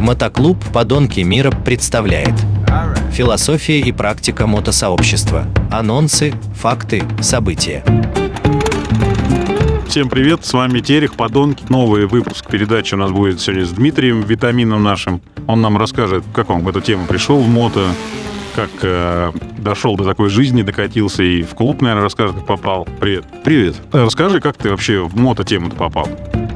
Мотоклуб «Подонки мира» представляет Философия и практика мотосообщества. Анонсы, факты, события. Всем привет, с вами Терех, Подонки. Новый выпуск передачи у нас будет сегодня с Дмитрием, витамином нашим. Он нам расскажет, как он в эту тему пришел в мото, как э, дошел до такой жизни, докатился и в клуб, наверное, расскажет, как попал. Привет. Привет. Расскажи, как ты вообще в мото-тему попал?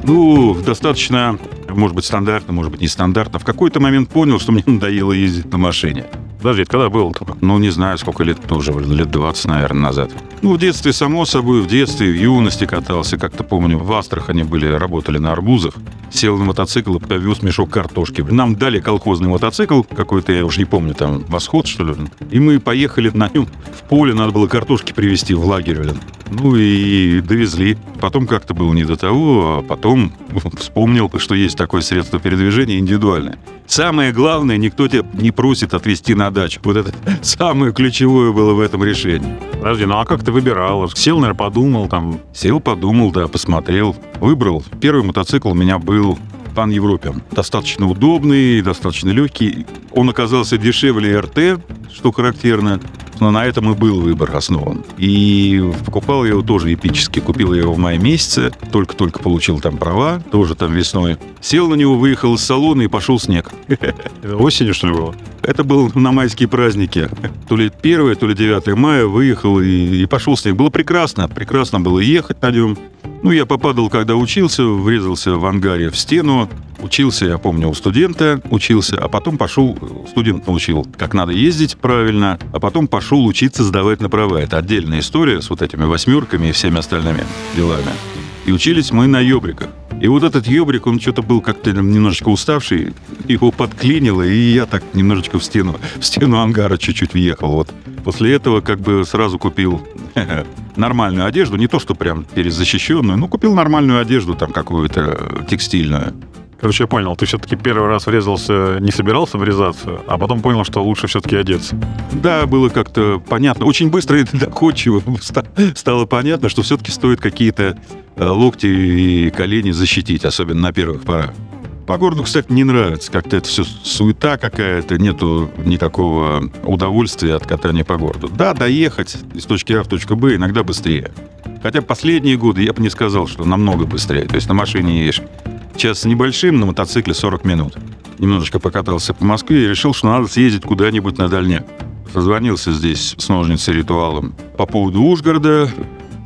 Ну, достаточно, может быть, стандартно, может быть, нестандартно. В какой-то момент понял, что мне надоело ездить на машине. Подожди, это когда было? Ну, не знаю, сколько лет, ну, уже лет 20, наверное, назад. Ну, в детстве, само собой, в детстве, в юности катался. Как-то помню, в Астрахани были, работали на арбузах. Сел на мотоцикл и повез мешок картошки. Нам дали колхозный мотоцикл какой-то, я уже не помню, там, восход, что ли. И мы поехали на нем в поле, надо было картошки привезти в лагерь, блин. Ну и довезли. Потом как-то было не до того, а потом вспомнил, что есть такое средство передвижения индивидуальное. Самое главное, никто тебя не просит отвезти на дачу. Вот это самое ключевое было в этом решении. Подожди, ну а как ты выбирал? Сел, наверное, подумал там. Сел, подумал, да, посмотрел, выбрал. Первый мотоцикл у меня был Пан Европе. Достаточно удобный, достаточно легкий. Он оказался дешевле РТ, что характерно. Но на этом и был выбор основан. И покупал я его тоже эпически. Купил я его в мае месяце. Только-только получил там права. Тоже там весной. Сел на него, выехал из салона и пошел снег. Осенью, что ли, было? Это был на майские праздники. То ли 1, то ли 9 мая выехал и, и пошел снег. Было прекрасно. Прекрасно было ехать на нем. Ну, я попадал, когда учился, врезался в ангаре в стену. Учился, я помню, у студента учился, а потом пошел, студент научил, как надо ездить правильно, а потом пошел учиться сдавать на права. Это отдельная история с вот этими восьмерками и всеми остальными делами. И учились мы на ёбриках. И вот этот ёбрик, он что-то был как-то немножечко уставший, его подклинило, и я так немножечко в стену, в стену ангара чуть-чуть въехал. Вот. После этого как бы сразу купил нормальную одежду, не то, что прям перезащищенную, но купил нормальную одежду, там какую-то текстильную. Короче, я понял, ты все-таки первый раз врезался, не собирался врезаться, а потом понял, что лучше все-таки одеться. Да, было как-то понятно. Очень быстро и доходчиво стало понятно, что все-таки стоит какие-то э, локти и колени защитить, особенно на первых порах. По городу, кстати, не нравится. Как-то это все суета какая-то, нету никакого удовольствия от катания по городу. Да, доехать из точки А в точку Б иногда быстрее. Хотя последние годы я бы не сказал, что намного быстрее. То есть на машине едешь час небольшим, на мотоцикле 40 минут. Немножечко покатался по Москве и решил, что надо съездить куда-нибудь на дальняк. Созвонился здесь с ножницей ритуалом по поводу Ужгорода.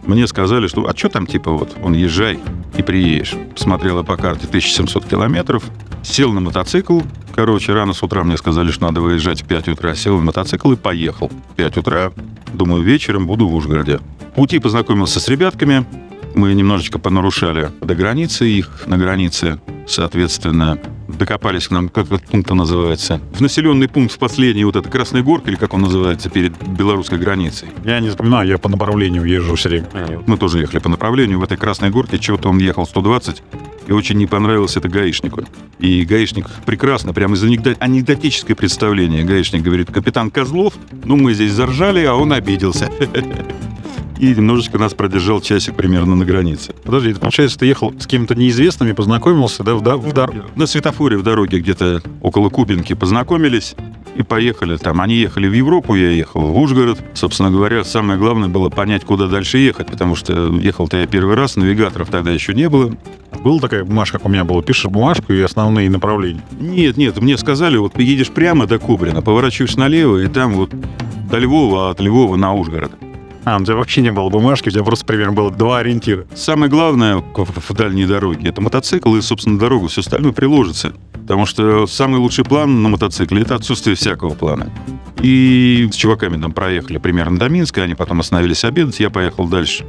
Мне сказали, что а что там типа вот, он езжай и приедешь. Смотрела по карте 1700 километров, сел на мотоцикл. Короче, рано с утра мне сказали, что надо выезжать в 5 утра. Сел на мотоцикл и поехал. В 5 утра. Думаю, вечером буду в Ужгороде. В пути познакомился с ребятками. Мы немножечко понарушали до границы их, на границе, соответственно, докопались к нам, как этот пункт называется, в населенный пункт в последний, вот это Красная Горка, или как он называется, перед белорусской границей. Я не запоминаю, я по направлению езжу все время. Мы тоже ехали по направлению, в этой Красной Горке чего-то он ехал 120, и очень не понравилось это гаишнику. И гаишник прекрасно, прямо из анекдот... анекдотическое представление. Гаишник говорит, капитан Козлов, ну мы здесь заржали, а он обиделся. и немножечко нас продержал часик примерно на границе. Подожди, это получается, ты ехал с кем-то неизвестными, познакомился, да, в, да, в дар... На светофоре в дороге где-то около Кубинки познакомились и поехали там. Они ехали в Европу, я ехал в Ужгород. Собственно говоря, самое главное было понять, куда дальше ехать, потому что ехал-то я первый раз, навигаторов тогда еще не было. Была такая бумажка, как у меня была, пишешь бумажку и основные направления? Нет, нет, мне сказали, вот едешь прямо до Кубрина, поворачиваешь налево, и там вот до Львова, а от Львова на Ужгород. А, у тебя вообще не было бумажки, у тебя просто примерно было два ориентира. Самое главное в, дальней дороге — это мотоцикл и, собственно, дорогу. Все остальное приложится. Потому что самый лучший план на мотоцикле — это отсутствие всякого плана. И с чуваками там проехали примерно до Минска, они потом остановились обедать, я поехал дальше.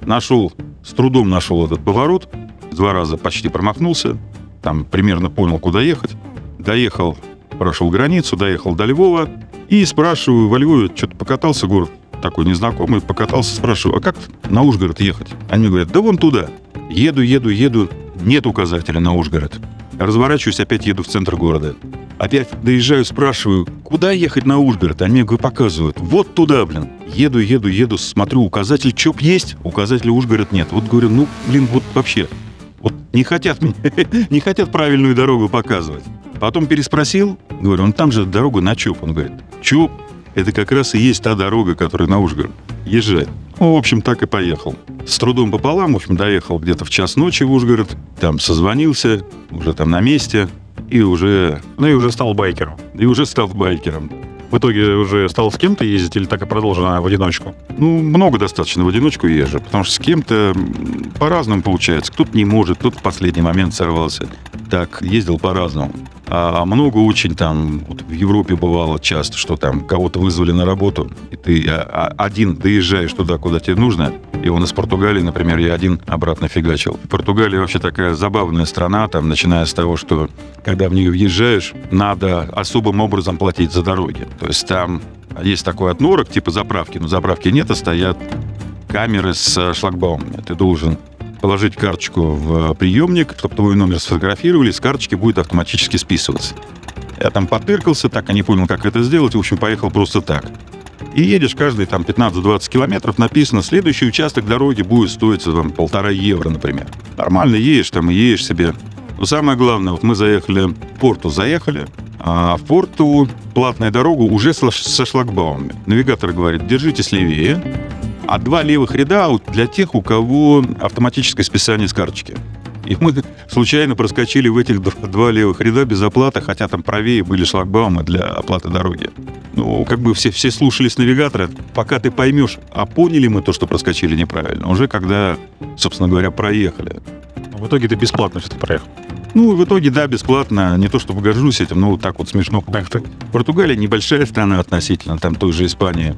Нашел, с трудом нашел этот поворот, два раза почти промахнулся, там примерно понял, куда ехать. Доехал, прошел границу, доехал до Львова, и спрашиваю, во Львове что-то покатался город такой незнакомый, покатался, спрашиваю, а как на Ужгород ехать? Они говорят, да вон туда. Еду, еду, еду, нет указателя на Ужгород. Разворачиваюсь, опять еду в центр города. Опять доезжаю, спрашиваю, куда ехать на Ужгород? Они мне показывают, вот туда, блин. Еду, еду, еду, смотрю, указатель ЧОП есть, указателя Ужгород нет. Вот говорю, ну, блин, вот вообще, Вот не хотят, мне- не хотят правильную дорогу показывать. Потом переспросил, говорю, он там же дорога на ЧОП. Он говорит, ЧОП – это как раз и есть та дорога, которая на Ужгород. Езжай. Ну, в общем, так и поехал. С трудом пополам, в общем, доехал где-то в час ночи в Ужгород. Там созвонился, уже там на месте. И уже, Ну и уже стал байкером. и уже стал байкером. В итоге уже стал с кем-то ездить или так и продолжил а, в одиночку? Ну, много достаточно в одиночку езжу, потому что с кем-то по-разному получается. Кто-то не может, кто-то в последний момент сорвался. Так, ездил по-разному. А много очень там, вот в Европе бывало часто, что там кого-то вызвали на работу, и ты а, а, один доезжаешь туда, куда тебе нужно. И он из Португалии, например, я один обратно фигачил. Португалия вообще такая забавная страна, там, начиная с того, что когда в нее въезжаешь, надо особым образом платить за дороги. То есть там есть такой отнорок, типа заправки, но заправки нет, а стоят камеры с шлагбаумами. Ты должен положить карточку в приемник, чтобы твой номер сфотографировали, с карточки будет автоматически списываться. Я там потыркался, так и не понял, как это сделать, в общем, поехал просто так. И едешь каждые там 15-20 километров, написано, следующий участок дороги будет стоить там, полтора евро, например. Нормально едешь там и едешь себе. Но самое главное, вот мы заехали, в Порту заехали, а в Порту платная дорога уже со шлагбаумами. Навигатор говорит, держитесь левее, а два левых ряда для тех, у кого автоматическое списание с карточки. И мы случайно проскочили в этих два, левых ряда без оплаты, хотя там правее были шлагбаумы для оплаты дороги. Ну, как бы все, все слушались навигатора. Пока ты поймешь, а поняли мы то, что проскочили неправильно, уже когда, собственно говоря, проехали. В итоге ты бесплатно все-таки проехал. Ну, в итоге, да, бесплатно. Не то, чтобы горжусь этим, но вот так вот смешно. Португалия небольшая страна относительно там той же Испании.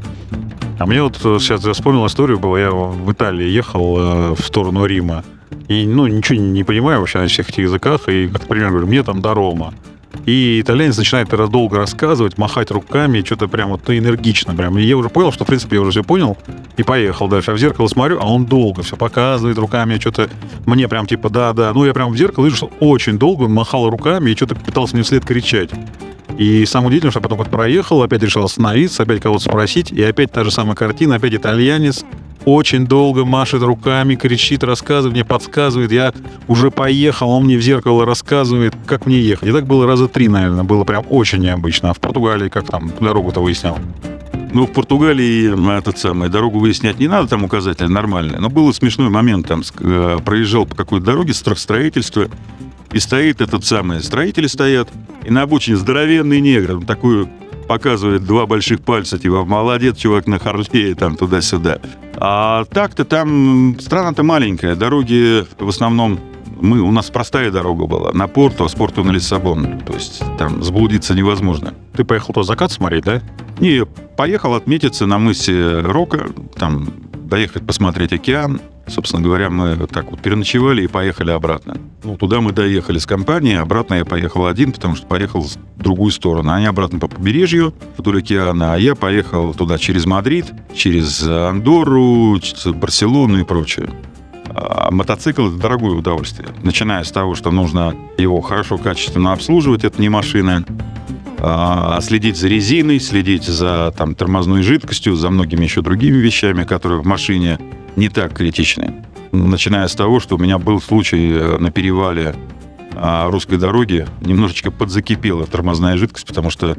А мне вот э, сейчас я вспомнил историю была. Я в Италии ехал э, в сторону Рима. И, ну, ничего не понимаю вообще на всех этих языках. И, как пример, говорю, мне там до Рома. И итальянец начинает раз долго рассказывать, махать руками, что-то прям вот ну, энергично. Прям. И я уже понял, что, в принципе, я уже все понял. И поехал дальше. А в зеркало смотрю, а он долго все показывает руками. Что-то мне прям типа, да-да. Ну, я прям в зеркало вижу, что очень долго махал руками и что-то пытался мне вслед кричать. И самое удивительное, что я потом вот проехал, опять решил остановиться, опять кого-то спросить, и опять та же самая картина, опять итальянец очень долго машет руками, кричит, рассказывает, мне подсказывает, я уже поехал, он мне в зеркало рассказывает, как мне ехать. И так было раза три, наверное, было прям очень необычно. А в Португалии как там дорогу-то выяснял? Ну, в Португалии этот самый, дорогу выяснять не надо, там указатель нормальный. Но был смешной момент, там э, проезжал по какой-то дороге, стро- строительство, и стоит этот самый, строители стоят, и на обочине здоровенный негр, такую показывает два больших пальца, типа, молодец, чувак, на Харлее, там, туда-сюда. А так-то там страна-то маленькая, дороги в основном мы, у нас простая дорога была, на Порту, а с Порту на Лиссабон. То есть там заблудиться невозможно. Ты поехал то закат смотреть, да? Не, поехал отметиться на мысе Рока, там доехать посмотреть океан. Собственно говоря, мы так вот переночевали и поехали обратно. Ну, туда мы доехали с компанией, обратно я поехал один, потому что поехал в другую сторону. Они обратно по побережью вдоль океана, а я поехал туда через Мадрид, через Андорру, через Барселону и прочее. А мотоцикл – это дорогое удовольствие. Начиная с того, что нужно его хорошо, качественно обслуживать, это не машина, а, следить за резиной, следить за там, тормозной жидкостью, за многими еще другими вещами, которые в машине не так критичны. Начиная с того, что у меня был случай э, на перевале а, русской дороги, немножечко подзакипела тормозная жидкость, потому что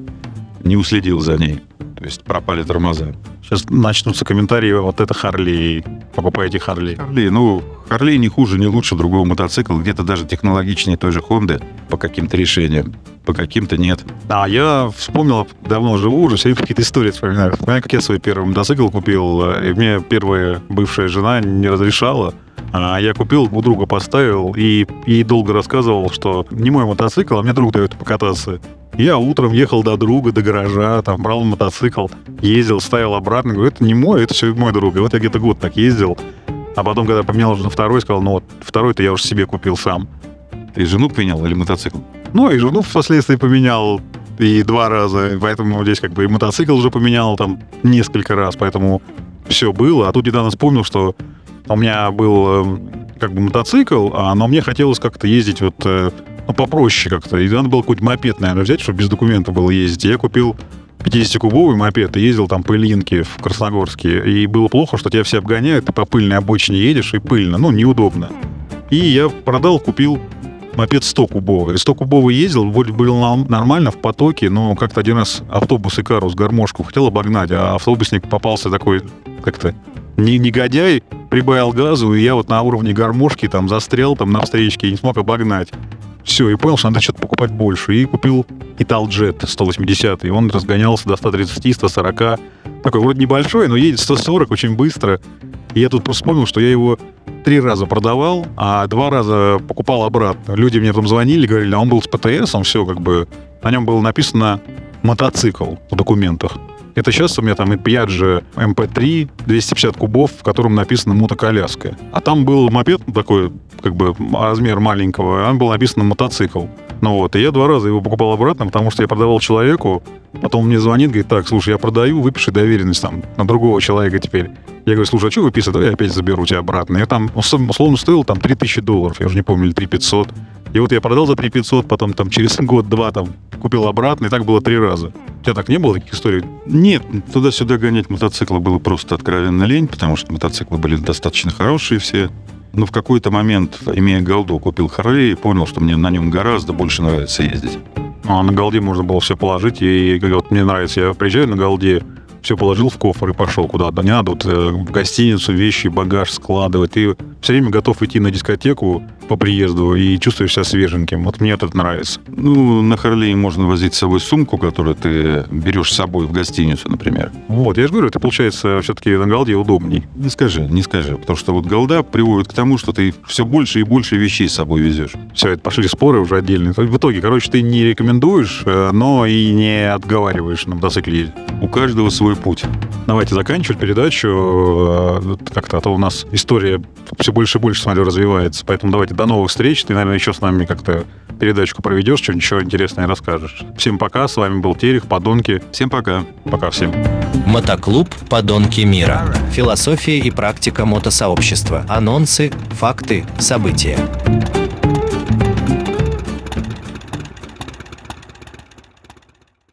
не уследил за ней. То есть пропали тормоза. Сейчас начнутся комментарии, вот это Харли, покупайте Харли. Харли, ну, Харли не хуже, не лучше другого мотоцикла, где-то даже технологичнее той же Хонды по каким-то решениям, по каким-то нет. А я вспомнил, давно живу уже, все время какие-то истории вспоминаю. Вспоминаю, как я свой первый мотоцикл купил, и мне первая бывшая жена не разрешала. А я купил, у друга поставил, и, и долго рассказывал, что не мой мотоцикл, а мне друг дает покататься. Я утром ехал до друга, до гаража, там, брал мотоцикл, ездил, ставил обратно, говорю, это не мой, это все мой друг. И вот я где-то год так ездил. А потом, когда поменял уже на второй, сказал, ну вот, второй-то я уже себе купил сам. Ты жену поменял или мотоцикл? Ну, и жену впоследствии поменял и два раза, поэтому здесь как бы и мотоцикл уже поменял там несколько раз, поэтому все было. А тут недавно вспомнил, что у меня был э, как бы мотоцикл, а, но мне хотелось как-то ездить вот э, попроще как-то. И надо было какой-то мопед, наверное, взять, чтобы без документа было ездить. И я купил 50-кубовый мопед и ездил там по Ильинке в Красногорске. И было плохо, что тебя все обгоняют, ты по пыльной обочине едешь, и пыльно, ну, неудобно. И я продал, купил мопед 100-кубовый. 100-кубовый ездил, вроде был нормально в потоке, но как-то один раз автобус Икарус гармошку хотел обогнать, а автобусник попался такой как-то не- негодяй, прибавил газу, и я вот на уровне гармошки там застрял там на встречке и не смог обогнать. Все, и понял, что надо что-то покупать больше. И купил Италджет 180 и он разгонялся до 130-140. Такой вроде небольшой, но едет 140 очень быстро. И я тут просто вспомнил, что я его три раза продавал, а два раза покупал обратно. Люди мне там звонили, говорили, а он был с ПТСом, все как бы... На нем было написано мотоцикл в документах. Это сейчас у меня там и Piaggio MP3 250 кубов, в котором написано мотоколяска. А там был мопед такой, как бы размер маленького, а там был написано мотоцикл. Ну вот, и я два раза его покупал обратно, потому что я продавал человеку, потом он мне звонит, говорит, так, слушай, я продаю, выпиши доверенность там на другого человека теперь. Я говорю, слушай, а что выписывать? Давай я опять заберу тебя обратно. И там, условно стоил там 3000 долларов, я уже не помню, или 3500. И вот я продал за 3500, потом там через год-два там купил обратно, и так было три раза. У тебя так не было таких историй? Нет, туда-сюда гонять мотоциклы было просто откровенно лень, потому что мотоциклы были достаточно хорошие все. Но в какой-то момент, имея голду, купил Харлей и понял, что мне на нем гораздо больше нравится ездить. А на голде можно было все положить, и вот мне нравится, я приезжаю на голде, все положил в кофр и пошел куда-то. Не надо вот э, в гостиницу вещи, багаж складывать. Ты все время готов идти на дискотеку по приезду и чувствуешь себя свеженьким. Вот мне это нравится. Ну, на Харлее можно возить с собой сумку, которую ты берешь с собой в гостиницу, например. Вот, я же говорю, это получается все-таки на голде удобней. Не скажи, не скажи, потому что вот голда приводит к тому, что ты все больше и больше вещей с собой везешь. Все, это пошли споры уже отдельные. В итоге, короче, ты не рекомендуешь, э, но и не отговариваешь на мотоцикле ездить. У каждого свой путь. Давайте заканчивать передачу. э, Как-то, а то у нас история все больше и больше, смотрю, развивается. Поэтому давайте до новых встреч. Ты, наверное, еще с нами как-то передачку проведешь, что-нибудь еще интересное расскажешь. Всем пока. С вами был Терех, Подонки. Всем пока. Пока всем. Мотоклуб «Подонки мира». Философия и практика мотосообщества. Анонсы, факты, события.